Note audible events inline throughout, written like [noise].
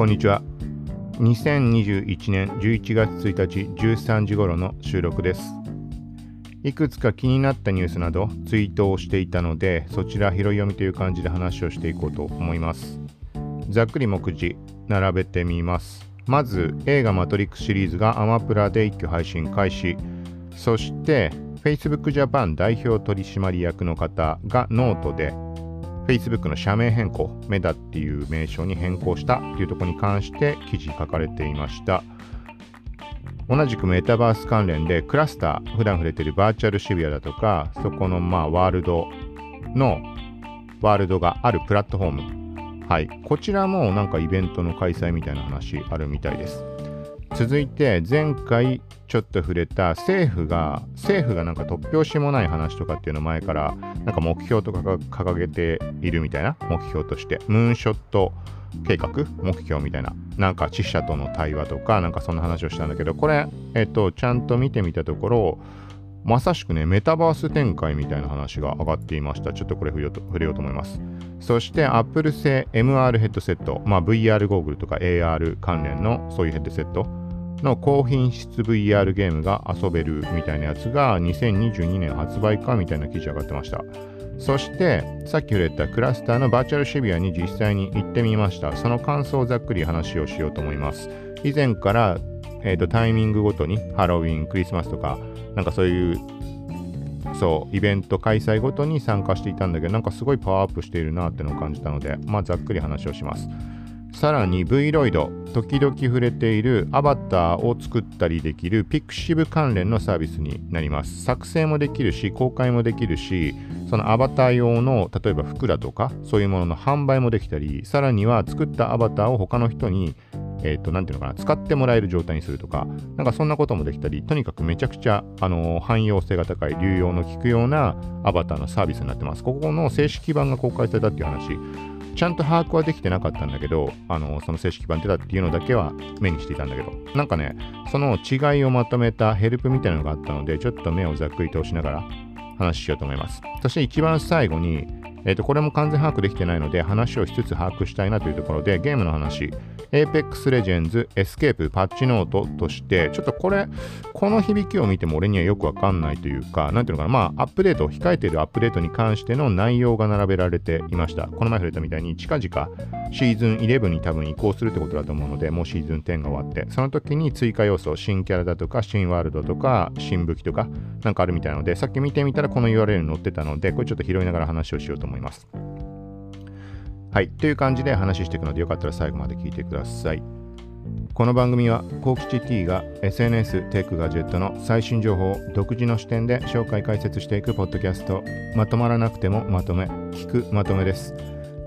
こんにちは。2021年11月1日13時頃の収録です。いくつか気になったニュースなどツイートをしていたので、そちら拾い読みという感じで話をしていこうと思います。ざっくり目次並べてみます。まず映画マトリックスシリーズがアマプラで一挙配信開始。そして Facebook Japan 代表取締役の方がノートで Facebook の社名変更、メダっていう名称に変更したというところに関して記事書かれていました。同じくメタバース関連でクラスター、普段触れているバーチャル渋谷だとか、そこのまあワールドのワールドがあるプラットフォーム。はい。こちらもなんかイベントの開催みたいな話あるみたいです。続いて前回ちょっと触れた政府が政府がなんか突拍子もない話とかっていうの前からなんか目標とか掲げているみたいな目標として。ムーンショット計画？目標みたいな。なんか知者との対話とかなんかそんな話をしたんだけどこれえっとちゃんと見てみたところまさしくね、メタバース展開みたいな話が上がっていました。ちょっとこれ触れと触れようと思います。そして Apple 製 MR ヘッドセット、まあ、VR ゴーグルとか AR 関連のそういうヘッドセット。の高品質 VR ゲームが遊べるみたいなやつが2022年発売かみたいな記事上がってました。そして、さっき触れたクラスターのバーチャル渋谷に実際に行ってみました。その感想をざっくり話をしようと思います。以前から、えーと、タイミングごとにハロウィン、クリスマスとか、なんかそういう、そう、イベント開催ごとに参加していたんだけど、なんかすごいパワーアップしているなってのを感じたので、まあざっくり話をします。さらに Vroid、時々触れているアバターを作ったりできる Pixiv 関連のサービスになります。作成もできるし、公開もできるし、そのアバター用の例えば服だとか、そういうものの販売もできたり、さらには作ったアバターを他の人にえっ、ー、と、なんていうのかな、使ってもらえる状態にするとか、なんかそんなこともできたり、とにかくめちゃくちゃ、あのー、汎用性が高い、流用の効くようなアバターのサービスになってます。ここの正式版が公開されたっていう話、ちゃんと把握はできてなかったんだけど、あの、その正式版出たっていうのだけは目にしていたんだけど、なんかね、その違いをまとめたヘルプみたいなのがあったので、ちょっと目をざっくり通しながら話しようと思います。そして一番最後に、えっ、ー、と、これも完全把握できてないので、話をしつつ把握したいなというところで、ゲームの話、Apex Legends Escape パッチノートとして、ちょっとこれ、この響きを見ても俺にはよくわかんないというか、なんていうのかな、まあ、アップデート、控えているアップデートに関しての内容が並べられていました。この前触れたみたいに、近々シーズン11に多分移行するってことだと思うので、もうシーズン10が終わって、その時に追加要素、新キャラだとか、新ワールドとか、新武器とか、なんかあるみたいなので、さっき見てみたらこの URL に載ってたので、これちょっと拾いながら話をしようと思います。思いますはい。という感じで話していくので、よかったら最後まで聞いてください。この番組は、コーキチ T が SNS、テック、ガジェットの最新情報を独自の視点で紹介解説していくポッドキャスト。まとまらなくてもまとめ、聞くまとめです。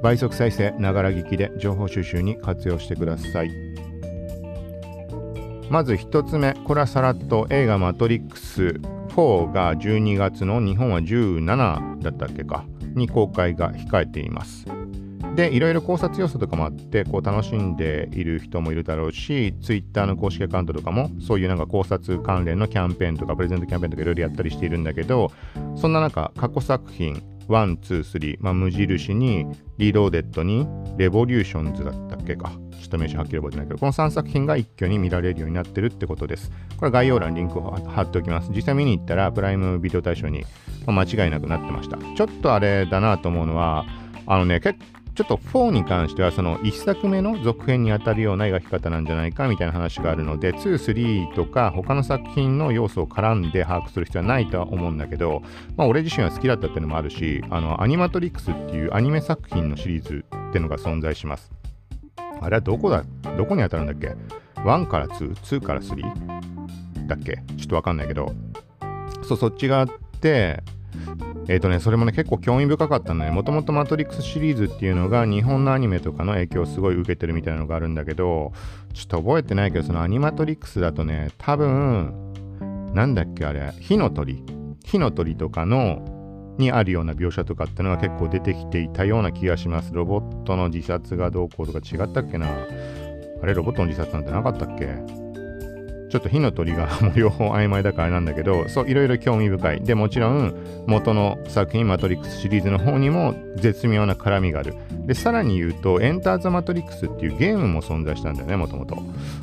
倍速再生、ながら聞きで情報収集に活用してください。まず1つ目、これはさらっと映画マトリックス4が12月の日本は17だったっけかに公開が控えています。で、いろいろ考察要素とかもあって、こう楽しんでいる人もいるだろうし、Twitter の公式アカウントとかも、そういうなんか考察関連のキャンペーンとか、プレゼントキャンペーンとかいろいろやったりしているんだけど、そんな中、過去作品、1、2、3、まあ、無印に、リローデッドに、レボリューションズだったっけか。ちょっと名称はっきり覚えてないけど、この3作品が一挙に見られるようになってるってことです。これ概要欄にリンクを貼っておきます。実際見に行ったら、プライムビデオ対象に、まあ、間違いなくなってました。ちょっとあれだなと思うのは、あのね、結ちょっと4に関してはその1作目の続編にあたるような描き方なんじゃないかみたいな話があるので2、3とか他の作品の要素を絡んで把握する必要はないとは思うんだけど、まあ俺自身は好きだったっていうのもあるし、あのアニマトリックスっていうアニメ作品のシリーズっていうのが存在します。あれはどこだ、どこに当たるんだっけ ?1 から2、2から3だっけ？ちょっとわかんないけど、そう、そっちがあって、えっ、ー、とね、それもね、結構興味深かったので、もともとマトリックスシリーズっていうのが日本のアニメとかの影響をすごい受けてるみたいなのがあるんだけど、ちょっと覚えてないけど、そのアニマトリックスだとね、多分、なんだっけあれ、火の鳥。火の鳥とかの、にあるような描写とかってのが結構出てきていたような気がします。ロボットの自殺がどうこうとか違ったっけなあれ、ロボットの自殺なんてなかったっけ？ちょっと火の鳥がもう両方曖昧だからなんだけど、そう、いろいろ興味深い。で、もちろん、元の作品、マトリックスシリーズの方にも絶妙な絡みがある。で、さらに言うと、エンター・ザ・マトリックスっていうゲームも存在したんだよね、もともと。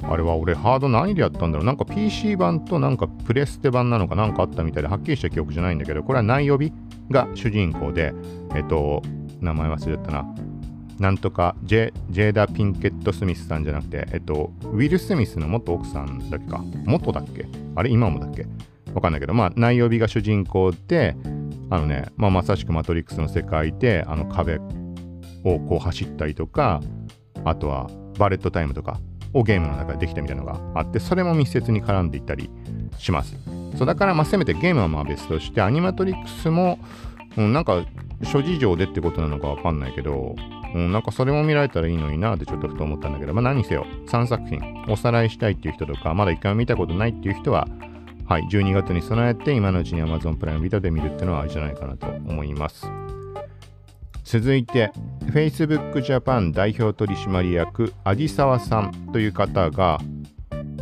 あれは俺、ハード何でやったんだろうなんか PC 版となんかプレステ版なのかなんかあったみたいで、はっきりした記憶じゃないんだけど、これは内予備が主人公で、えっと、名前忘れちゃったな。なんとかジェ、ジェーダ・ピンケット・スミスさんじゃなくて、えっと、ウィル・スミスの元奥さんだっけか。元だっけ？あれ？今もだっけ？わかんないけど、まあ、内容日が主人公で、あのね、まあ、まさしくマトリックスの世界で、あの壁をこう走ったりとか、あとはバレットタイムとかをゲームの中でできたみたいなのがあって、それも密接に絡んでいったりします。そうだから、まあ、せめてゲームはまあ別として、アニマトリックスも、うん、なんか諸事情でってことなのかわかんないけど、うん、なんかそれも見られたらいいのになってちょっとふと思ったんだけど、まあ何せよ、3作品おさらいしたいっていう人とか、まだ一回も見たことないっていう人は、はい、12月に備えて今のうちに Amazon プライムビデオで見るっていうのはあれじゃないかなと思います。続いて、Facebook Japan 代表取締役、アジサワさんという方が、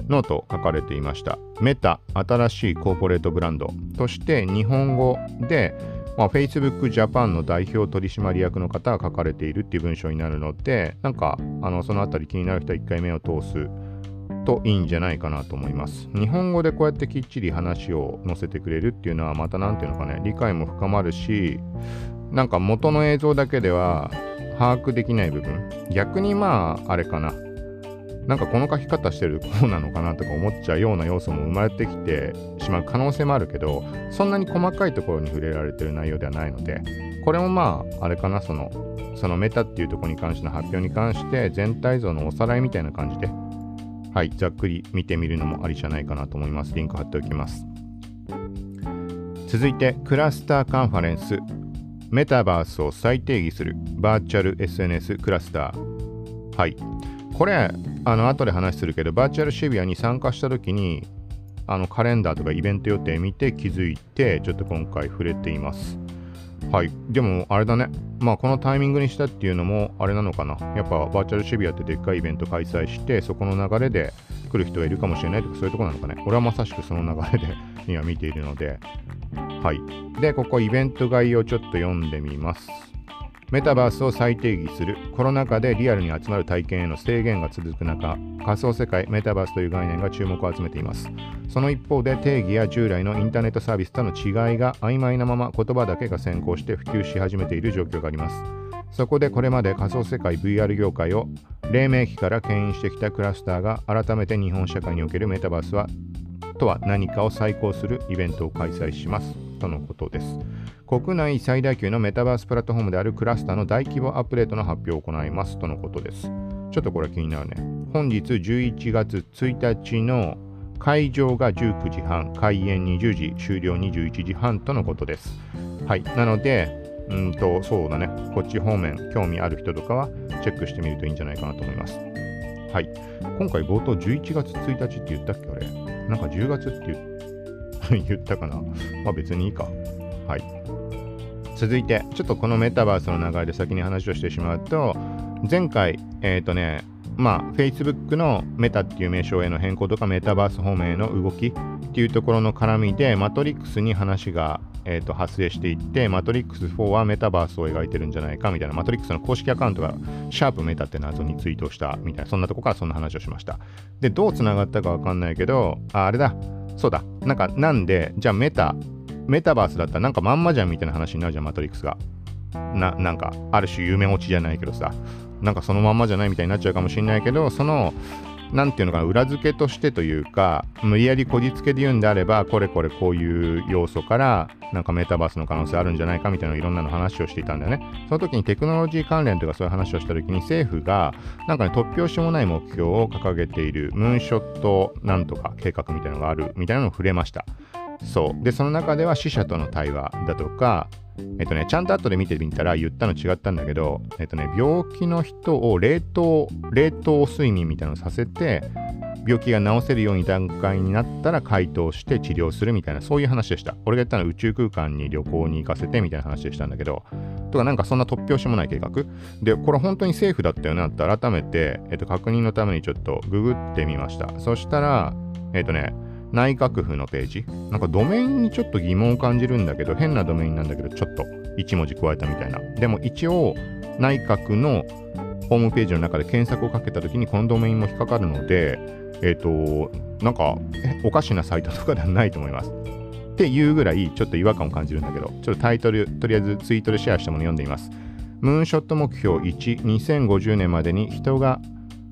ノート書かれていました。メタ、新しいコーポレートブランドとして日本語でまあ、Facebook Japan の代表取締役の方が書かれているっていう文章になるので、なんか、あのそのあたり気になる人は1回目を通すといいんじゃないかなと思います。日本語でこうやってきっちり話を載せてくれるっていうのは、また何ていうのかね、理解も深まるし、なんか元の映像だけでは把握できない部分、逆にまあ、あれかな。なんかこの書き方してるこうなのかなとか思っちゃうような要素も生まれてきてしまう可能性もあるけどそんなに細かいところに触れられてる内容ではないのでこれもまああれかなそのそのメタっていうところに関しての発表に関して全体像のおさらいみたいな感じではいざっくり見てみるのもありじゃないかなと思います。リンク貼っておきます。続いてクラスターカンファレンス。メタバースを再定義するバーチャル SNS クラスター。はい。これあの後で話するけどバーチャル渋谷に参加した時にあのカレンダーとかイベント予定見て気づいてちょっと今回触れています。はい。でもあれだね。まあこのタイミングにしたっていうのもあれなのかな。やっぱバーチャル渋谷ってでっかいイベント開催してそこの流れで来る人がいるかもしれないとかそういうとこなのかね。俺はまさしくその流れで [laughs] 今見ているので。はい。でここイベント概要ちょっと読んでみます。メタバースを再定義するコロナ禍でリアルに集まる体験への制限が続く中仮想世界メタバースという概念が注目を集めています。その一方で定義や従来のインターネットサービスとの違いが曖昧なまま言葉だけが先行して普及し始めている状況があります。そこでこれまで仮想世界 VR 業界を黎明期から牽引してきたクラスターが改めて日本社会におけるメタバースはとは何かを再考するイベントを開催します。とのことです。国内最大級のメタバースプラットフォームであるクラスターの大規模アップデートの発表を行いますとのことです。ちょっとこれ気になるね。本日11月1日の会場が19時半、開演20時、終了21時半とのことです。はい。なので、うんと、そうだね。こっち方面、興味ある人とかはチェックしてみるといいんじゃないかなと思います。はい。今回冒頭11月1日って言ったっけあれ？なんか10月って [laughs] 言ったかな？まあ別にいいか。はい。続いて、ちょっとこのメタバースの流れで先に話をしてしまうと、前回、えっ、ー、とね、まあ、Facebook のメタっていう名称への変更とか、メタバース方面への動きっていうところの絡みで、マトリックスに話が、えー、と発生していって、マトリックス4はメタバースを描いてるんじゃないかみたいな、マトリックスの公式アカウントが、シャープメタって謎にツイートしたみたいな、そんなとこからそんな話をしました。で、どうつながったかわかんないけど、あ、あれだ、そうだ、なんか、なんで、じゃあメタメタバースだったらなんかまんまじゃんみたいな話になるじゃん、マトリックスが。な、なんか、ある種夢落ちじゃないけどさ、なんかそのまんまじゃないみたいになっちゃうかもしれないけど、その、なんていうのかな、裏付けとしてというか、無理やりこじつけで言うんであれば、これこれこういう要素から、なんかメタバースの可能性あるんじゃないかみたいないろんなの話をしていたんだよね。その時にテクノロジー関連とかそういう話をした時に政府が、なんかね、突拍子もない目標を掲げているムーンショットなんとか計画みたいなのがあるみたいなのを触れました。そう。で、その中では死者との対話だとか、えっとね、ちゃんと後で見てみたら言ったの違ったんだけど、えっとね、病気の人を冷凍、冷凍睡眠みたいなのさせて、病気が治せるように段階になったら回答して治療するみたいな、そういう話でした。俺が言ったのは宇宙空間に旅行に行かせてみたいな話でしたんだけど、とかなんかそんな突拍子もない計画で、これ本当にセーフだったよなって改めて、えっと、確認のためにちょっとググってみました。そしたら、えっとね、内閣府のページ。なんかドメインにちょっと疑問を感じるんだけど、変なドメインなんだけど、ちょっと1文字加えたみたいな。でも一応、内閣のホームページの中で検索をかけたときにこのドメインも引っかかるので、えっ、ー、と、なんかおかしなサイトとかではないと思います。っていうぐらいちょっと違和感を感じるんだけど、ちょっとタイトル、とりあえずツイートでシェアしたもの読んでみます。ムーンショット目標1、2050年までに人が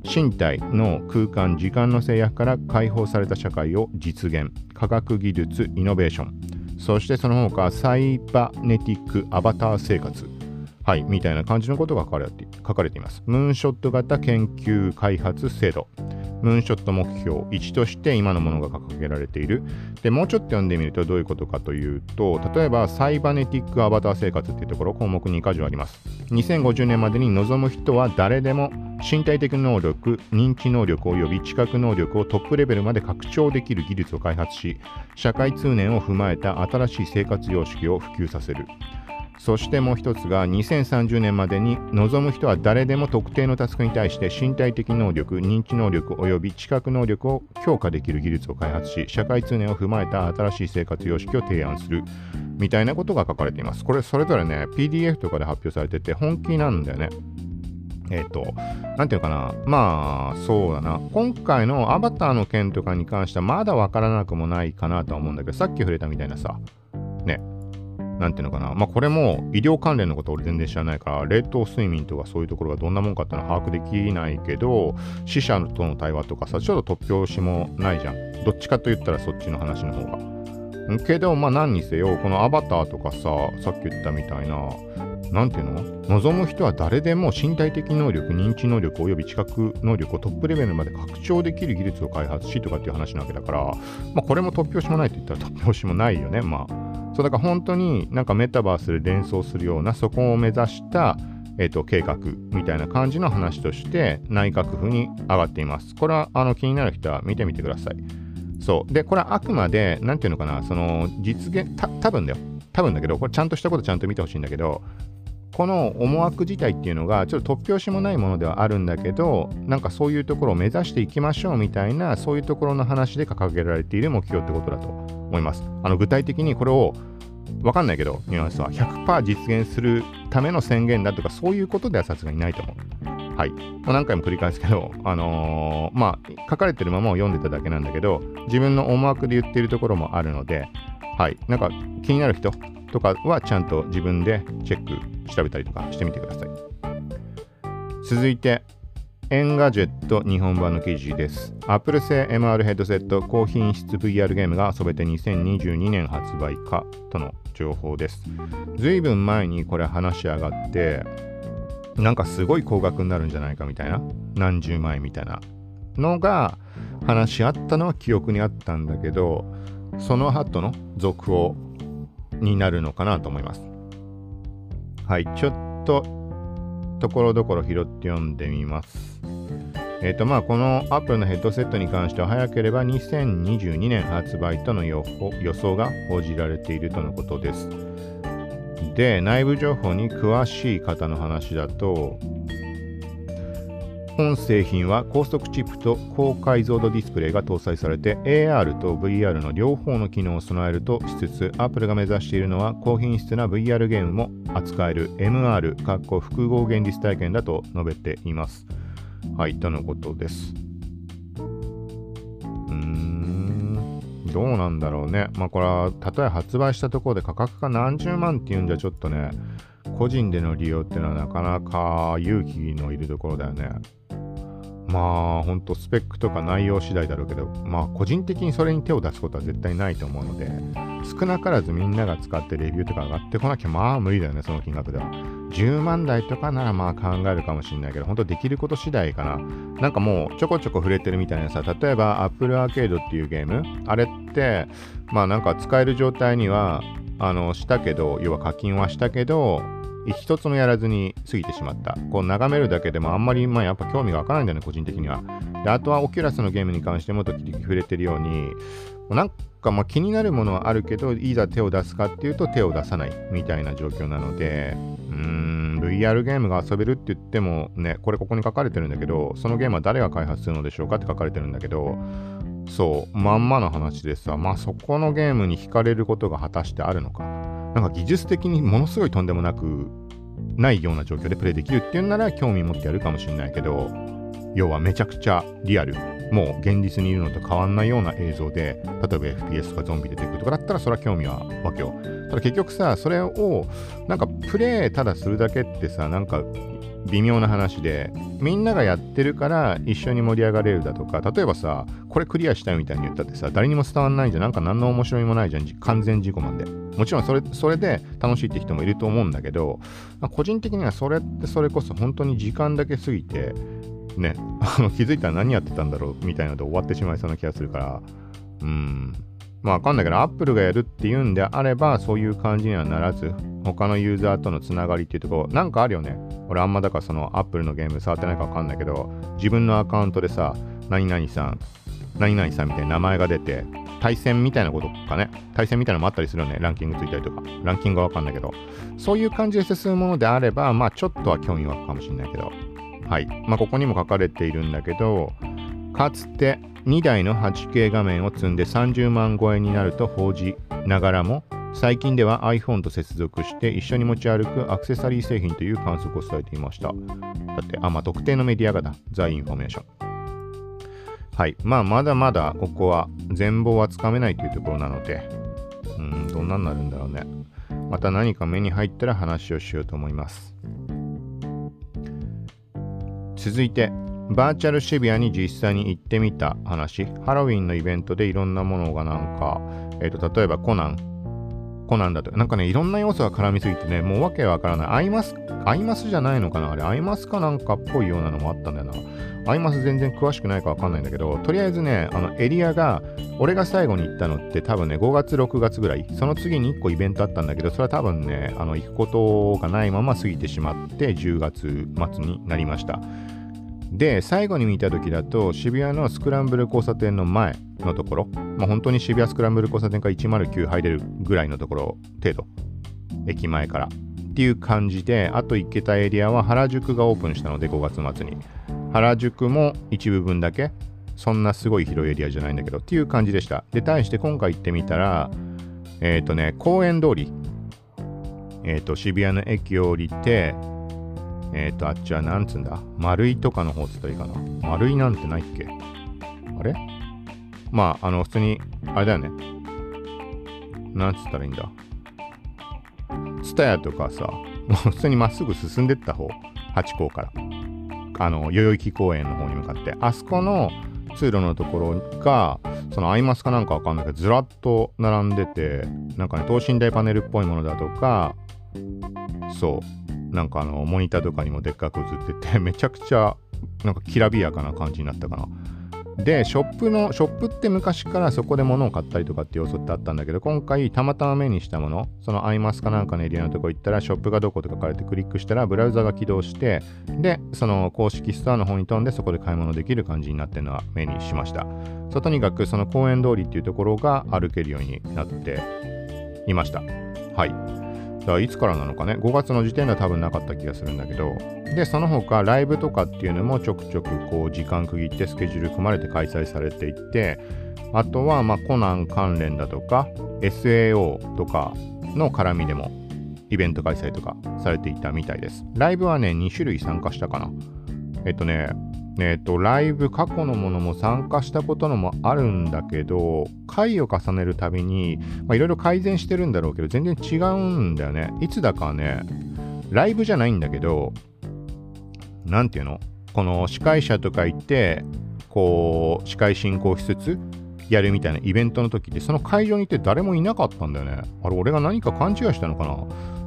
身体の空間、時間の制約から解放された社会を実現。科学技術、イノベーション。そしてその他、サイバネティックアバター生活。はい、みたいな感じのことが書かれています。ムーンショット型研究開発制度。ムーンショット目標1として今のものが掲げられている。で、もうちょっと読んでみるとどういうことかというと、例えばサイバネティックアバター生活っていうところ、項目2箇条あります。2050年までに望む人は誰でも身体的能力、認知能力及び知覚能力をトップレベルまで拡張できる技術を開発し、社会通念を踏まえた新しい生活様式を普及させる。そしてもう一つが2030年までに望む人は誰でも特定のタスクに対して身体的能力、認知能力及び知覚能力を強化できる技術を開発し、社会通念を踏まえた新しい生活様式を提案するみたいなことが書かれています。これそれぞれね、PDF とかで発表されてて本気なんだよね。えっ、ー、と、なんていうかな。まあ、そうだな。今回のアバターの件とかに関してはまだわからなくもないかなとは思うんだけど、さっき触れたみたいなさ、ね、なんていうのかな、まあ、これも医療関連のこと俺全然知らないから、冷凍睡眠とかそういうところがどんなもんかっていうのは把握できないけど、死者との対話とかさ、ちょっと突拍子もないじゃん。どっちかと言ったらそっちの話の方が。けど、まあ何にせよ、このアバターとかさ、さっき言ったみたいな、なんていうの？望む人は誰でも身体的能力、認知能力及び知覚能力をトップレベルまで拡張できる技術を開発しとかっていう話なわけだから、まあこれも突拍子もないと言ったら突拍子もないよね。まあそうだから本当になんかメタバースで連想するようなそこを目指した、えーと、計画みたいな感じの話として内閣府に上がっています。これはあの気になる人は見てみてください。そう。で、これはあくまで、なんていうのかな、その実現、た多分だよ。多分だけど、これちゃんとしたことちゃんと見てほしいんだけど、この思惑自体っていうのがちょっと突拍子もないものではあるんだけどなんかそういうところを目指していきましょうみたいなそういうところの話で掲げられている目標ってことだと思います。あの具体的にこれをわかんないけどニュアンスは100%実現するための宣言だとかそういうことではさすがにないと思う。はい、まあ、何回も繰り返すけど、あのー、まあ、書かれてるままを読んでただけなんだけど、自分の思惑で言ってるところもあるので、はい、なんか気になる人とかはちゃんと自分でチェック調べたりとかしてみてください。続いて、 Engadget 日本版の記事です。Apple 製 MR ヘッドセット高品質 VR ゲームが遊べて2022年発売かとの情報です。ずいぶん前にこれ話し上がって、なんかすごい高額になるんじゃないかみたいな、何十万円みたいなのが話し合ったのは記憶にあったんだけど、その後の続報になるのかなと思います。はい、ちょっとところどころ拾って読んでみます。えっ、ー、とまあこの Apple のヘッドセットに関しては早ければ2022年発売との予想が報じられているとのことです。で、内部情報に詳しい方の話だと、本製品は高速チップと高解像度ディスプレイが搭載されて AR と VR の両方の機能を備えるとしつつ Apple が目指しているのは高品質な VR ゲームも扱える MR かっこ複合現実体験だと述べています。はい、とのことです。うーん、どうなんだろうね。まあこれは、たとえ発売したところで価格が何十万っていうんじゃちょっとね、個人での利用っていうのはなかなか勇気のいるところだよね。まあ、ほんとスペックとか内容次第だろうけど、まあ、個人的にそれに手を出すことは絶対ないと思うので、少なからずみんなが使ってレビューとか上がってこなきゃ、まあ無理だよね、その金額では。10万台とかならまあ考えるかもしれないけど、本当できること次第かな。なんかもうちょこちょこ触れてるみたいなさ、例えば Apple Arcade っていうゲーム、あれって、まあなんか使える状態には、あの、したけど、要は課金はしたけど、一つもやらずに過ぎてしまった。こう眺めるだけでもあんまり、まあ、やっぱ興味がわからないんだよね、個人的には。であとはオキュラスのゲームに関しても時々触れてるように、なんかまあ気になるものはあるけど、いざ手を出すかっていうと手を出さないみたいな状況なので、うーん、VR ゲームが遊べるって言ってもね、これここに書かれてるんだけど、そのゲームは誰が開発するのでしょうかって書かれてるんだけど、そう、まんまの話でさ、まあそこのゲームに惹かれることが果たしてあるのか。なんか技術的にものすごいとんでもなくないような状況でプレイできるっていうんなら興味持ってやるかもしれないけど、要はめちゃくちゃリアル、もう現実にいるのと変わんないような映像で、例えば FPS とかゾンビ出てくるとかだったらそれは興味はわけよ。ただ結局さ、それをなんかプレイただするだけってさ、なんか微妙な話で、みんながやってるから一緒に盛り上がれるだとか、例えばさ、これクリアしたいみたいに言ったってさ、誰にも伝わんないじゃん。なんか何の面白みもないじゃん。完全事故なんで。もちろんそれそれで楽しいって人もいると思うんだけど、まあ、個人的にはそれってそれこそ本当に時間だけ過ぎて、ね、あの気づいたら何やってたんだろうみたいなので終わってしまいそうな気がするから、うん、まあわかんないけど、アップルがやるっていうんであれば、そういう感じにはならず、他のユーザーとのつながりっていうところ、なんかあるよね。俺あんまだからそのアップルのゲーム触ってないかわかんないけど、自分のアカウントでさ、何々さん、何々さんみたいな名前が出て、対戦みたいなことかね。対戦みたいなのもあったりするよね。ランキングついたりとか。ランキングはわかんないけど。そういう感じで進むものであれば、まあちょっとは興味湧くかもしれないけど。はい。まあここにも書かれているんだけど、かつて2台の 8K 画面を積んで30万超えになると報じながらも最近では iPhone と接続して一緒に持ち歩くアクセサリー製品という観測を伝えていました。だって、あ、まあ、特定のメディアがだ。ザ・インフォメーション。はい。まあ、まだまだここは全貌はつかめないというところなので、うん、どんなになるんだろうね。また何か目に入ったら話をしようと思います。続いて、バーチャル渋谷に実際に行ってみた話、ハロウィンのイベントでいろんなものがなんか、えっ、ー、と、例えばコナン、コナンだとか、なんかね、いろんな要素が絡みすぎてね、もうわけわからない。アイマス、アイマスじゃないのかな？あれ、アイマスかなんかっぽいようなのもあったんだよな。アイマス全然詳しくないかわかんないんだけど、とりあえずね、あのエリアが、俺が最後に行ったのって多分ね、5月、6月ぐらい、その次に1個イベントあったんだけど、それは多分ね、あの行くことがないまま過ぎてしまって、10月末になりました。で、最後に見た時だと、渋谷のスクランブル交差点の前のところ、まあ、本当に渋谷スクランブル交差点から109入れるぐらいのところ程度、駅前から。っていう感じで、あと行けたエリアは原宿がオープンしたので、5月末に。原宿も一部分だけ、そんなすごい広いエリアじゃないんだけど、っていう感じでした。で、対して今回行ってみたら、えっ、ー、とね、公園通り、えっ、ー、と、渋谷の駅を降りて、えっ、ー、と、あっちはなんつうんだ？丸いとかの方つったらいいかな？丸いなんてないっけ？あれ？まあ、あの、普通に、あれだよね。なんつったらいいんだ？ツタヤとかさ、もう [laughs] 普通にまっすぐ進んでった方、八甲から。あの、代々木公園の方に向かって。あそこの通路のところが、そのアイマスかなんかわかんないけど、ずらっと並んでて、なんかね、等身大パネルっぽいものだとか、そう、なんかあの、モニターとかにもでっかく映ってて、[laughs] めちゃくちゃ、なんかきらびやかな感じになったかな。で、ショップの、ショップって昔からそこで物を買ったりとかって要素ってあったんだけど、今回たまたま目にしたもの、そのアイマスかなんかのエリアのとこ行ったら、ショップがどこって書かれてクリックしたら、ブラウザが起動して、で、その公式ストアの方に飛んで、そこで買い物できる感じになってるのは目にしました。そうとにかくその公園通りっていうところが歩けるようになっていました。はい。だからいつからなのかね、5月の時点では多分なかった気がするんだけど、で、その他ライブとかっていうのもちょくちょくこう時間区切ってスケジュール組まれて開催されていって、あとはまあコナン関連だとか、SAO とかの絡みでもイベント開催とかされていたみたいです。ライブはね、2種類参加したかな。えっとね、えっ、と、ライブ過去のものも参加したことのもあるんだけど、回を重ねるたびに、いろいろ改善してるんだろうけど、全然違うんだよね。いつだかね、ライブじゃないんだけど、なんていうの？この司会者とかいて、こう、司会進行しつつ、やるみたいなイベントの時って、その会場にいて誰もいなかったんだよね。あれ、俺が何か勘違いしたのかな？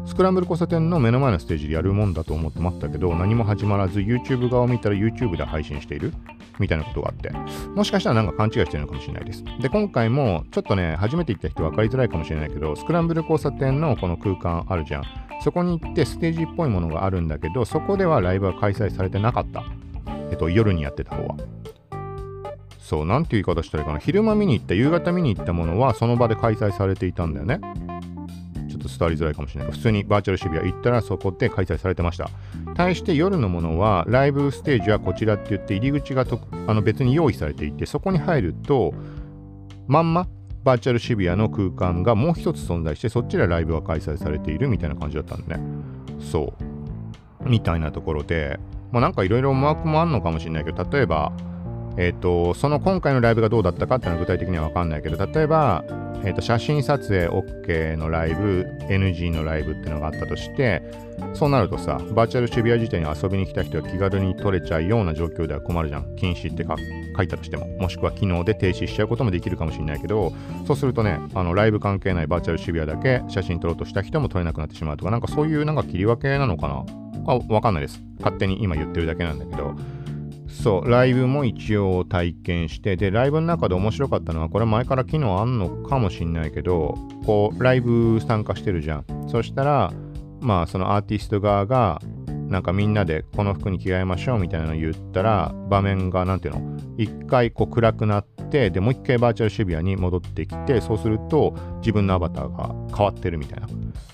スクランブル交差点の目の前のステージでやるもんだと思ってましたけど、何も始まらず YouTube 側を見たら YouTube で配信している？みたいなことがあって、もしかしたらなんか勘違いしてるのかもしれないです。で、今回もちょっとね、初めて行った人分かりづらいかもしれないけど、スクランブル交差点のこの空間あるじゃん。そこに行ってステージっぽいものがあるんだけど、そこではライブは開催されてなかった。えっと、夜にやってた方は。そう、なんていう言い方したらいいかな。昼間見に行った、夕方見に行ったものはその場で開催されていたんだよね。ょっと伝わりづらいかもしれない、普通にバーチャル渋谷行ったらそこで開催されてました。対して夜のものは、ライブステージはこちらって言って、入り口がとあの別に用意されていて、そこに入ると、まんまバーチャル渋谷の空間がもう一つ存在して、そっちでライブが開催されているみたいな感じだったんでね。そう。みたいなところで、まあなんかいろいろ思惑もあるのかもしれないけど、例えば、えっ、ー、と、その今回のライブがどうだったかっていうのは具体的にはわかんないけど、例えば、えーと、写真撮影 OK のライブ、NG のライブっていうのがあったとして、そうなるとさ、バーチャル渋谷自体に遊びに来た人が気軽に撮れちゃうような状況では困るじゃん。禁止って書いたとしても。もしくは機能で停止しちゃうこともできるかもしれないけど、そうするとね、あのライブ関係ないバーチャル渋谷だけ写真撮ろうとした人も撮れなくなってしまうとか、なんかそういうなんか切り分けなのかな？あわかんないです。勝手に今言ってるだけなんだけど、そう、ライブも一応体験して、で、ライブの中で面白かったのは、これ前から機能あんのかもしんないけど、こう、ライブ参加してるじゃん。そしたら、まあ、そのアーティスト側が、なんかみんなでこの服に着替えましょうみたいなの言ったら、場面が、なんていうの？一回こう暗くなって、で、もう一回バーチャル渋谷に戻ってきて、そうすると自分のアバターが変わってるみたいな。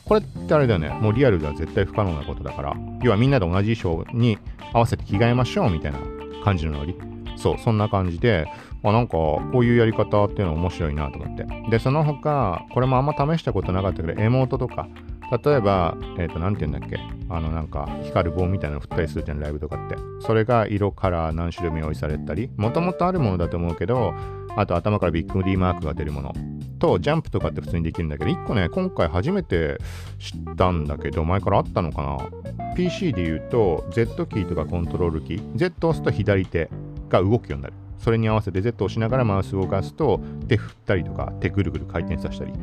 これってあれだよね。もうリアルでは絶対不可能なことだから。要はみんなで同じ衣装に合わせて着替えましょうみたいな感じのノリ。そう、そんな感じで、あなんかこういうやり方っていうの面白いなと思って。で、その他、これもあんま試したことなかったけど、エモートとか、例えば、えっ、ー、と、なんて言うんだっけ、あのなんか光る棒みたいなの振ったりするじゃん、ライブとかって。それが色、カラー、何種類も用意されたり、もともとあるものだと思うけど、あと頭からビッグ D マークが出るものと、ジャンプとかって普通にできるんだけど、1個ね、今回初めて知ったんだけど、前からあったのかな ?PC で言うと、Z キーとかコントロールキー、Z を押すと左手が動くようになる。それに合わせて Z を押しながらマウスを動かすと、手振ったりとか、手ぐるぐる回転させたり。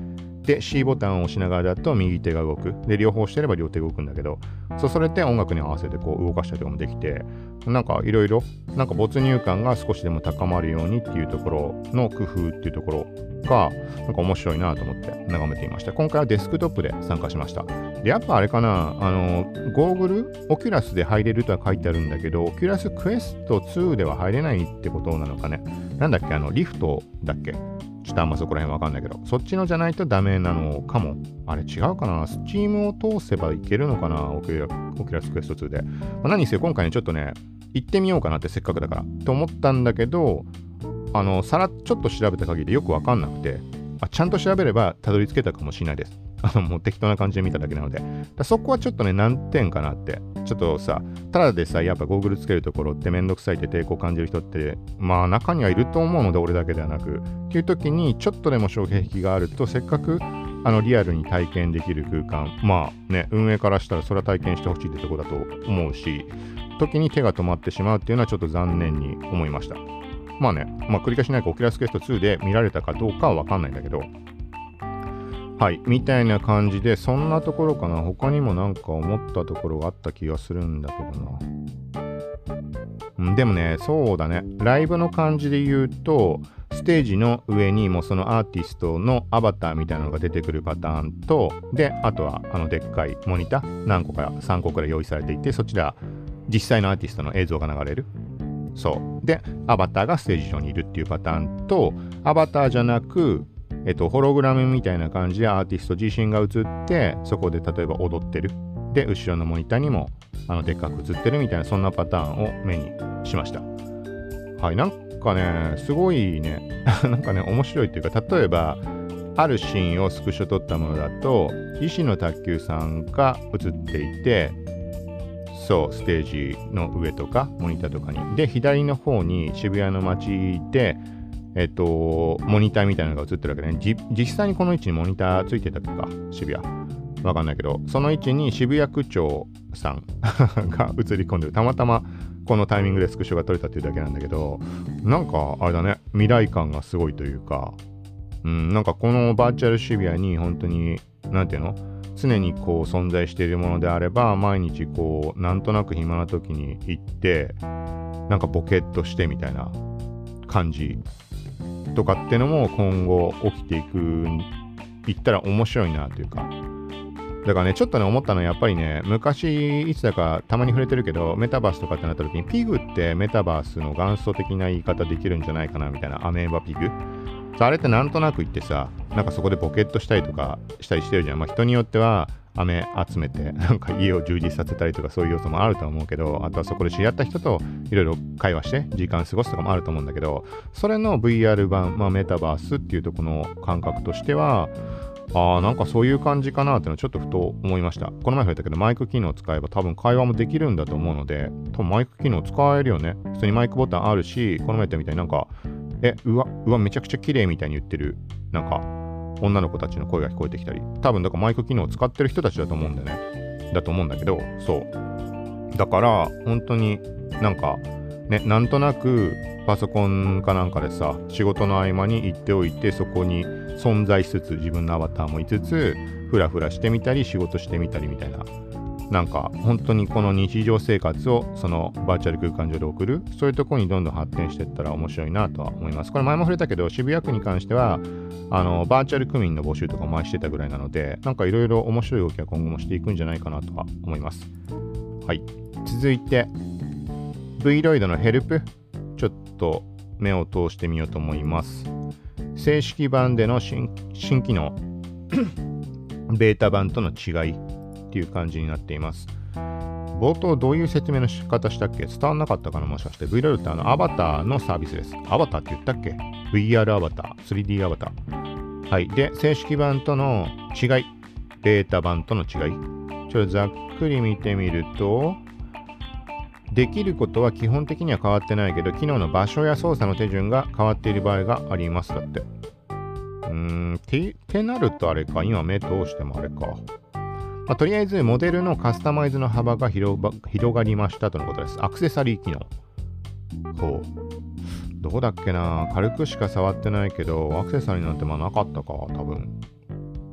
で、C ボタンを押しながらだと右手が動く。で、両方してれば両手動くんだけど、そう、それで音楽に合わせてこう動かしたりとかもできて、なんかいろいろ、なんか没入感が少しでも高まるようにっていうところの工夫っていうところが、なんか面白いなと思って眺めていました。今回はデスクトップで参加しました。で、やっぱあれかな、あの、ゴーグル、 Oculus で入れるとは書いてあるんだけど、 Oculus Quest 2では入れないってことなのかね。なんだっけ、あの、 Rift だっけ？ちょっとあんまそこら辺わかんないけど、そっちのじゃないとダメなのかも。あれ違うかな？ Steam を通せばいけるのかな？ Oculus Quest 2で。まあ、何せよ今回ね、ちょっとね、行ってみようかなってせっかくだから。と思ったんだけど、あの、さらちょっと調べた限りよくわかんなくて、あ、ちゃんと調べればたどり着けたかもしれないです。あの、もう適当な感じで見ただけなので。そこはちょっとね、難点かなって。ちょっとさ、ただでさ、やっぱゴーグルつけるところってめんどくさいって抵抗感じる人って、まあ中にはいると思うので、俺だけではなく。っていう時に、ちょっとでも障壁があると、せっかくあのリアルに体験できる空間、まあね、運営からしたらそれは体験してほしいってとこだと思うし、時に手が止まってしまうっていうのはちょっと残念に思いました。まあね、まあ繰り返しないか Oculus Quest 2で見られたかどうかはわかんないんだけど、はい、みたいな感じで、そんなところかな。他にもなんか思ったところがあった気がするんだけどな。でもね、そうだね。ライブの感じで言うと、ステージの上にもそのアーティストのアバターみたいなのが出てくるパターンと、で、あとはあのでっかいモニター、何個か3個くらい用意されていて、そちら実際のアーティストの映像が流れる。そう。で、アバターがステージ上にいるっていうパターンと、アバターじゃなく、えっと、ホログラムみたいな感じでアーティスト自身が映って、そこで例えば踊ってる。で、後ろのモニターにも、あの、でっかく映ってるみたいな、そんなパターンを目にしました。はい、なんかね、すごいね、[laughs] なんかね、面白いっていうか、例えば、あるシーンをスクショ撮ったものだと、医師の卓球さんが映っていて、そう、ステージの上とか、モニターとかに。で、左の方に渋谷の街で、えっと、モニターみたいなのが映ってるわけね。実際にこの位置にモニターついてたっけか、渋谷。わかんないけど、その位置に渋谷区長さん [laughs] が映り込んでる。たまたまこのタイミングでスクショが撮れたっていうだけなんだけど、なんかあれだね、未来感がすごいというか、うん、なんかこのバーチャル渋谷に本当に、なんていうの？常にこう存在しているものであれば、毎日こう、なんとなく暇な時に行って、なんかボケっとしてみたいな感じとかってのも今後起きていく、いったら面白いなというか、だからね、ちょっとね、思ったのはやっぱりね、昔、いつだかたまに触れてるけど、メタバースとかってなった時に、ピグってメタバースの元祖的な言い方できるんじゃないかなみたいな、アメーバピグ。あれってなんとなく言ってさ、なんかそこでボケットしたりとかしたりしてるじゃん。まあ人によっては、飴集めて、[laughs] なんか家を充実させたりとかそういう要素もあると思うけど、あとはそこで知り合った人といろいろ会話して時間過ごすとかもあると思うんだけど、それの VR 版、まあ、メタバースっていうとこの感覚としては、ああ、なんかそういう感じかなっていうのはちょっとふと思いました。この前触れたけど、マイク機能を使えば多分会話もできるんだと思うので、多分マイク機能使えるよね。普通にマイクボタンあるし、この前言ったみたいになんか、え、うわ、うわ、めちゃくちゃ綺麗みたいに言ってる、なんか、女の子たちの声が聞こえてきたり、多分だからマイク機能を使ってる人たちだと思うんだよね。だと思うんだけど、そう。だから、本当になんか、ね、なんとなくパソコンかなんかでさ、仕事の合間に行っておいて、そこに存在しつつ、自分のアバターもいつつ、ふらふらしてみたり、仕事してみたりみたいな。なんか本当にこの日常生活をそのバーチャル空間上で送るそういうところにどんどん発展していったら面白いなとは思います。これ前も触れたけど渋谷区に関してはあのバーチャル区民の募集とかもしてたぐらいなのでなんかいろいろ面白い動きは今後もしていくんじゃないかなとは思います。はい。続いて Vroid のヘルプちょっと目を通してみようと思います。正式版での新機能 [coughs] ベータ版との違いっていう感じになっています。冒頭どういう説明の仕方したっけ？伝わんなかったかな？もしかして VR ってあのアバターのサービスです。アバターって言ったっけ ?VR アバター、3D アバター。はい。で、正式版との違い、ベータ版との違い。ちょっとざっくり見てみると、できることは基本的には変わってないけど、機能の場所や操作の手順が変わっている場合があります。だって。うーん、て、てなるとあれか？今目通してもあれか。まあ、とりあえずモデルのカスタマイズの幅が広がりましたとのことです。アクセサリー機能。ほう。どこだっけな？軽くしか触ってないけど、アクセサリーなんてまあなかったか、多分。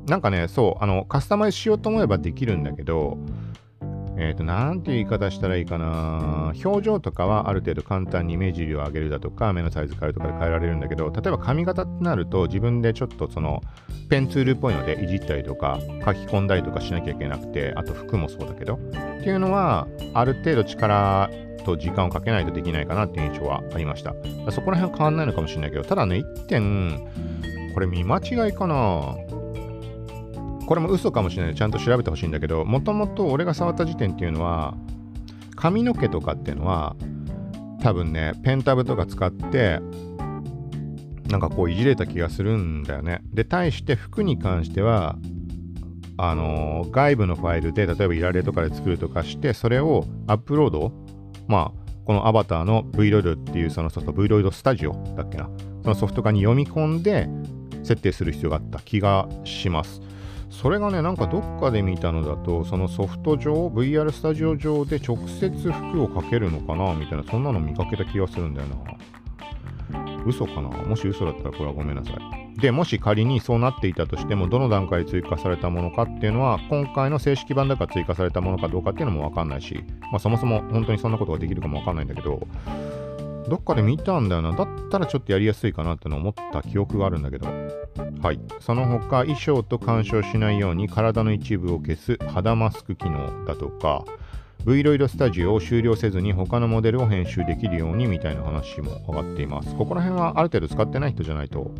なんかね、そう、あの、カスタマイズしようと思えばできるんだけど、えっ、ー、と、なんて言い方したらいいかな。表情とかはある程度簡単に目尻を上げるだとか、目のサイズ変えるとかで変えられるんだけど、例えば髪型ってなると、自分でちょっとその、ペンツールっぽいのでいじったりとか、書き込んだりとかしなきゃいけなくて、あと服もそうだけど、っていうのは、ある程度力と時間をかけないとできないかなっていう印象はありました。そこら辺は変わんないのかもしれないけど、ただね、1点、これ見間違いかなこれも嘘かもしれない。ちゃんと調べてほしいんだけどもともと俺が触った時点っていうのは髪の毛とかっていうのは多分ねペンタブとか使ってなんかこういじれた気がするんだよね。で対して服に関してはあのー、外部のファイルで例えばいられとかで作るとかしてそれをアップロードまあこのアバターの Vroid っていうそのソフト Vroid スタジオだっけな。そのソフト化に読み込んで設定する必要があった気がします。それがね、なんかどっかで見たのだと、そのソフト上、VR スタジオ上で直接服をかけるのかなみたいな、そんなの見かけた気がするんだよな。嘘かな？もし嘘だったらこれはごめんなさい。で、もし仮にそうなっていたとしても、どの段階で追加されたものかっていうのは、今回の正式版だから追加されたものかどうかっていうのもわかんないし、まあそもそも本当にそんなことができるかもわかんないんだけど、どっかで見たんだよな。だったらちょっとやりやすいかなっての思った記憶があるんだけど。はい。その他、衣装と干渉しないように体の一部を消す肌マスク機能だとか、Vroid スタジオを終了せずに他のモデルを編集できるようにみたいな話も上がっています。ここら辺はある程度使ってない人じゃないと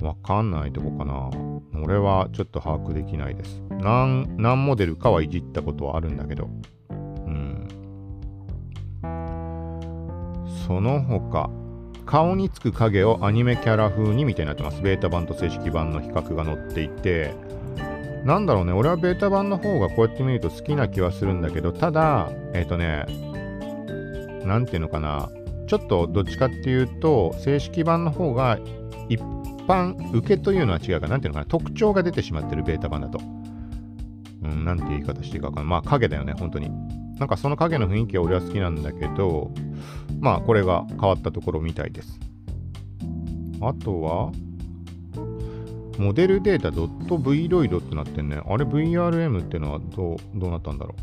わかんないとこかな。俺はちょっと把握できないです。何、何モデルかはいじったことはあるんだけど。うん。その他、顔につく影をアニメキャラ風にみたいになってます。ベータ版と正式版の比較が載っていて、なんだろうね、俺はベータ版の方がこうやって見ると好きな気はするんだけど、ただ、えっ、ー、とね、なんていうのかな、ちょっとどっちかっていうと、正式版の方が一般受けというのは違うかなんていうのかな、特徴が出てしまってるベータ版だと。うん、なんて言い方していいかわかんない。まあ影だよね、本当に。なんかその影の雰囲気は俺は好きなんだけど、まあこれが変わったところみたいです。あとは、モデルデータ .vroid ってなってんね。あれ VRM ってのはどうどうなったんだろ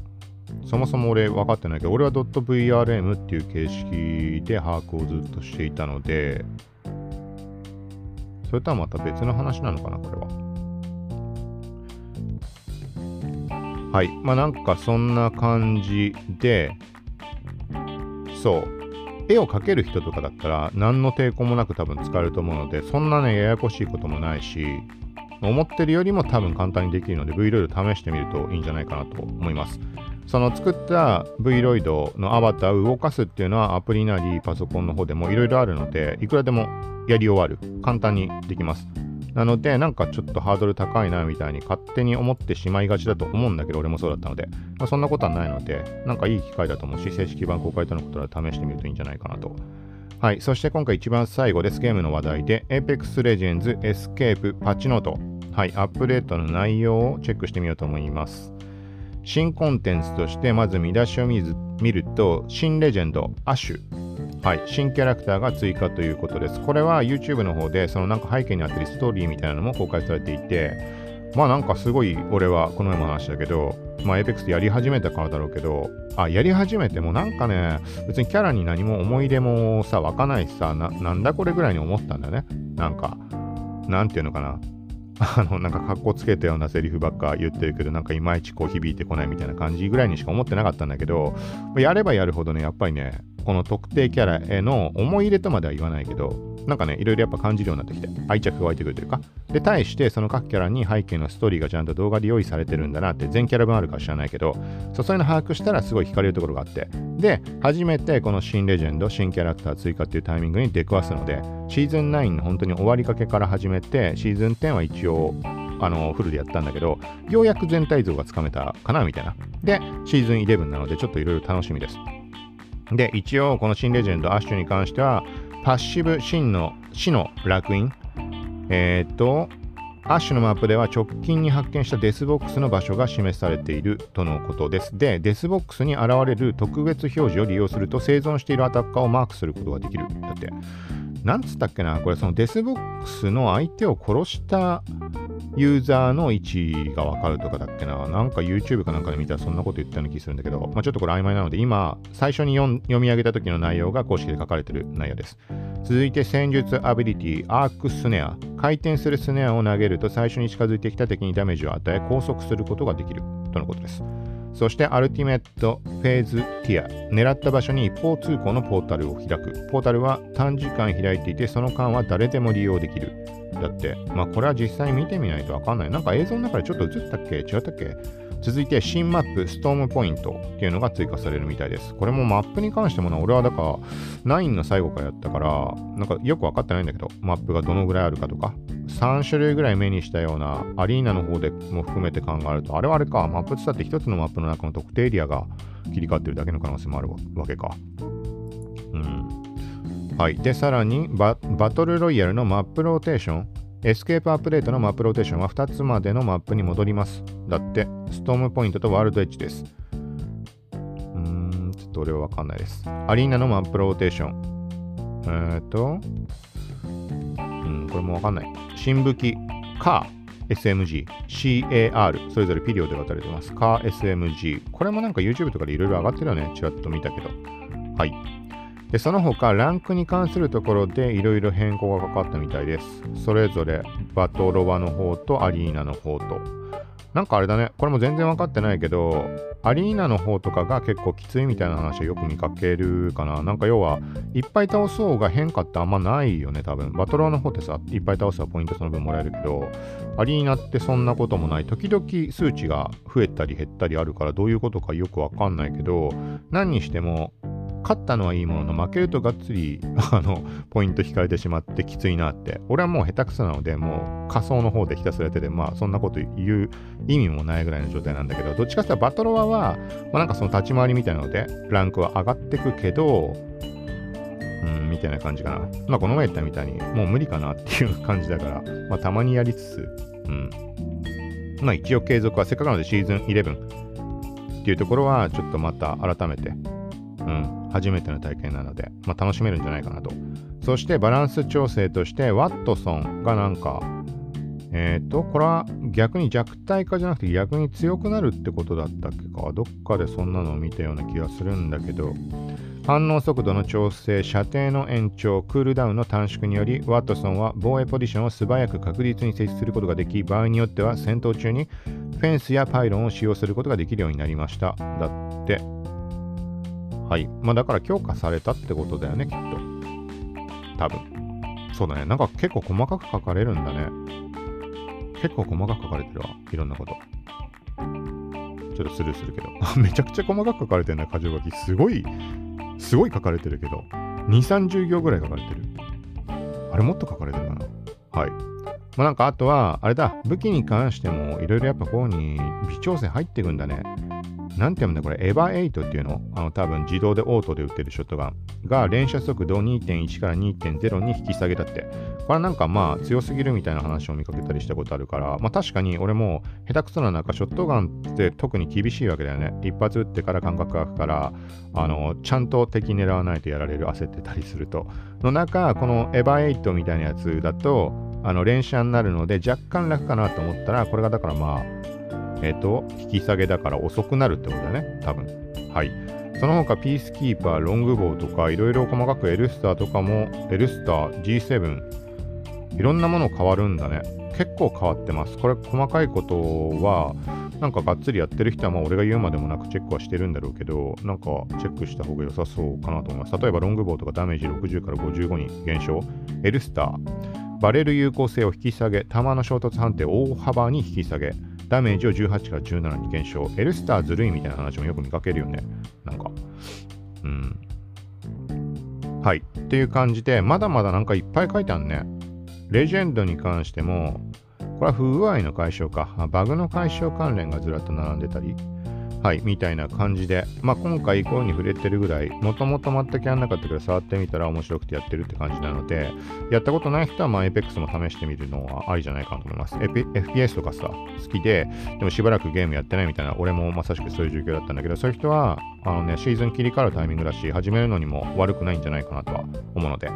う。そもそも俺分かってないけど、俺は .vrm っていう形式で把握をずっとしていたので、それとはまた別の話なのかな、これは。はい。まあなんかそんな感じでそう。絵を描ける人とかだったら何の抵抗もなく多分使えると思うのでそんなねややこしいこともないし思ってるよりも多分簡単にできるので Vroid 試してみるといいんじゃないかなと思います。その作った Vroid のアバターを動かすっていうのはアプリなりパソコンの方でもいろいろあるのでいくらでもやり終わる。簡単にできます。なので、なんかちょっとハードル高いなみたいに勝手に思ってしまいがちだと思うんだけど、俺もそうだったので、まあ、そんなことはないので、なんかいい機会だと思うし、正式版公開とのことは試してみるといいんじゃないかなと。はい、そして今回一番最後です。ゲームの話題で、Apex Legends Escape パッチノート。はい、アップデートの内容をチェックしてみようと思います。新コンテンツとして、まず見出しを見ると、新レジェンド、アシュ。はい、新キャラクターが追加ということです。これは YouTube の方で、そのなんか背景にあったりストーリーみたいなのも公開されていて、まあなんかすごい俺はこの前も話したけど、まあ APEX でやり始めたからだろうけど、あ、やり始めてもなんかね、別にキャラに何も思い入れもさ、湧かないしさ、ななんだこれぐらいに思ったんだよね。なんか、なんていうのかな。[laughs] あの、なんか格好つけたようなセリフばっか言ってるけど、なんかいまいちこう響いてこないみたいな感じぐらいにしか思ってなかったんだけど、やればやるほどね、やっぱりね、この特定キャラへの思い入れとまでは言わないけど、なんかね、いろいろやっぱ感じるようになってきて、愛着が湧いてくるというか、で、対してその各キャラに背景のストーリーがちゃんと動画で用意されてるんだなって、全キャラ分あるか知らないけど、そうそいうの把握したらすごい惹かれるところがあって、で、初めてこの新レジェンド、新キャラクター追加っていうタイミングに出くわすので、シーズン9の本当に終わりかけから始めて、シーズン10は一応、あのフルでやったんだけど、ようやく全体像がつかめたかなみたいな。で、シーズン11なので、ちょっといろいろ楽しみです。で、一応、この新レジェンド、アッシュに関しては、パッシブ真の死の烙印。えっ、と、アッシュのマップでは直近に発見したデスボックスの場所が示されているとのことです。で、デスボックスに現れる特別表示を利用すると生存しているアタッカーをマークすることができる。だって、なんつったっけな、これそのデスボックスの相手を殺したユーザーの位置がわかるとかだっけな。なんか YouTube かなんかで見たらそんなこと言ったような気するんだけど、まあ、ちょっとこれ曖昧なので、今、最初に読み上げた時の内容が公式で書かれてる内容です。続いて戦術アビリティ、アークスネア。回転するスネアを投げると最初に近づいてきた敵にダメージを与え、拘束することができるとのことです。そしてアルティメットフェーズティア。狙った場所に一方通行のポータルを開く。ポータルは短時間開いていて、その間は誰でも利用できる。だって、まあこれは実際見てみないとわかんない。なんか映像の中でちょっと映ったっけ？違ったっけ？続いて新マップストームポイントっていうのが追加されるみたいです。これもマップに関してもな、俺はだから9の最後からやったから、なんかよくわかってないんだけど、マップがどのぐらいあるかとか、3種類ぐらい目にしたようなアリーナの方でも含めて考えると、あれはあれか、マップって言って一つのマップの中の特定エリアが切り替わってるだけの可能性もあるわけか。うん。はい。で、さらにバ、バトルロイヤルのマップローテーション。エスケープアップデートのマップローテーションは2つまでのマップに戻ります。だって、ストームポイントとワールズエッジです。うーん、ちょっと俺はわかんないです。アリーナのマップローテーション。えー、っと、うん、これもわかんない。新武器、カー、SMG、CAR、それぞれピリオドで分かれてます。カー SMG。これもなんか YouTube とかでいろいろ上がってるよね。ちらっと見たけど。はい。で、その他、ランクに関するところでいろいろ変更がかかったみたいです。それぞれ、バトロワの方とアリーナの方と。なんかあれだね、これも全然分かってないけど、アリーナの方とかが結構きついみたいな話はよく見かけるかな。なんか要は、いっぱい倒そうが変化ってあんまないよね、多分。バトロワの方ってさ、いっぱい倒すはポイントその分もらえるけど、アリーナってそんなこともない。時々数値が増えたり減ったりあるからどういうことかよくわかんないけど、何にしても勝ったのはいいものの、負けるとがっつり、[laughs] あの、ポイント引かれてしまってきついなって。俺はもう下手くそなので、もう仮想の方でひたすらやってて、まあそんなこと言う意味もないぐらいの状態なんだけど、どっちかっていうとバトロワは、まあ、なんかその立ち回りみたいなので、ランクは上がってくけど、うん、みたいな感じかな。まあこの前言ったみたいに、もう無理かなっていう感じだから、まあたまにやりつつ、うん。まあ一応継続はせっかくなのでシーズン11っていうところはちょっとまた改めて、うん、初めての体験なので、まあ、楽しめるんじゃないかなと。そしてバランス調整として、ワットソンがなんか、えっ、ー、と、これは逆に弱体化じゃなくて逆に強くなるってことだったっけか。どっかでそんなのを見たような気がするんだけど、反応速度の調整、射程の延長、クールダウンの短縮により、ワットソンは防衛ポジションを素早く確実に設置することができ、場合によっては戦闘中にフェンスやパイロンを使用することができるようになりました。だって。はい。まあだから強化されたってことだよね、きっと。多分。そうだね。なんか結構細かく書かれるんだね。結構細かく書かれてるわ。いろんなこと。ちょっとスルーするけど。[laughs] めちゃくちゃ細かく書かれてるな、箇条書き。すごい、すごい書かれてるけど。2、30行ぐらい書かれてる。あれもっと書かれてるかなはい。まあ、なんかあとは、あれだ、武器に関してもいろいろやっぱこうに微調整入っていくんだね。なんて読むんだこれ、エヴァ8っていうの？あの多分自動でオートで売ってるショットガンが連射速度2.1から2.0に引き下げたって。これなんかまあ強すぎるみたいな話を見かけたりしたことあるから、まあ確かに俺も下手くそな中、ショットガンって特に厳しいわけだよね。一発撃ってから感覚が空くから、あの、ちゃんと敵狙わないとやられる、焦ってたりすると。の中、このエヴァ8みたいなやつだと、あの連射になるので若干楽かなと思ったら、これがだからまあ、えっ、ー、と、引き下げだから遅くなるってことだね、多分。はい。その他、ピースキーパー、ロングボウとか、いろいろ細かくエルスターとかも、エルスター、G7、いろんなもの変わるんだね。結構変わってます。これ、細かいことは、なんかがっつりやってる人は、まあ、俺が言うまでもなくチェックはしてるんだろうけど、なんかチェックした方が良さそうかなと思います。例えば、ロングボウとかダメージ60から55に減少。エルスター、バレル有効性を引き下げ、弾の衝突判定大幅に引き下げ。ダメージを18から17に減少。エルスターずるいみたいな話もよく見かけるよね。なんか。うん。はい。っていう感じで、まだまだなんかいっぱい書いてあるね。レジェンドに関しても、これは不具合の解消か。バグの解消関連がずらっと並んでたり。はい、みたいな感じで、まあ、今回声に触れてるぐらい、もともと全くやらなかったけど、触ってみたら面白くてやってるって感じなので、やったことない人は、まあ、Apex も試してみるのはありじゃないかなと思います。FPS とかさ、好きで、でもしばらくゲームやってないみたいな、俺もまさしくそういう状況だったんだけど、そういう人は、あのね、シーズン切り替わるタイミングだし、始めるのにも悪くないんじゃないかなとは思うので、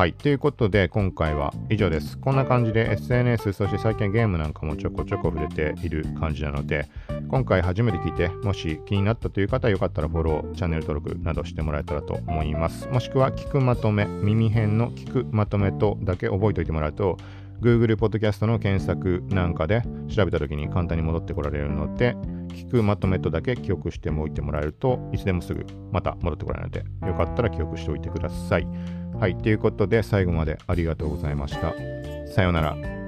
はい。ということで、今回は以上です。こんな感じで SNS、そして最近ゲームなんかもちょこちょこ触れている感じなので、今回初めて聞いて、もし気になったという方よかったらフォロー、チャンネル登録などしてもらえたらと思います。もしくは、聞くまとめ、耳辺の聞くまとめとだけ覚えておいてもらうと、Google Podcast の検索なんかで調べた時に簡単に戻ってこられるので、聞くまとめとだけ記憶しておいてもらえるといつでもすぐまた戻ってこられるので、よかったら記憶しておいてください。はい、ということで最後までありがとうございました。さようなら。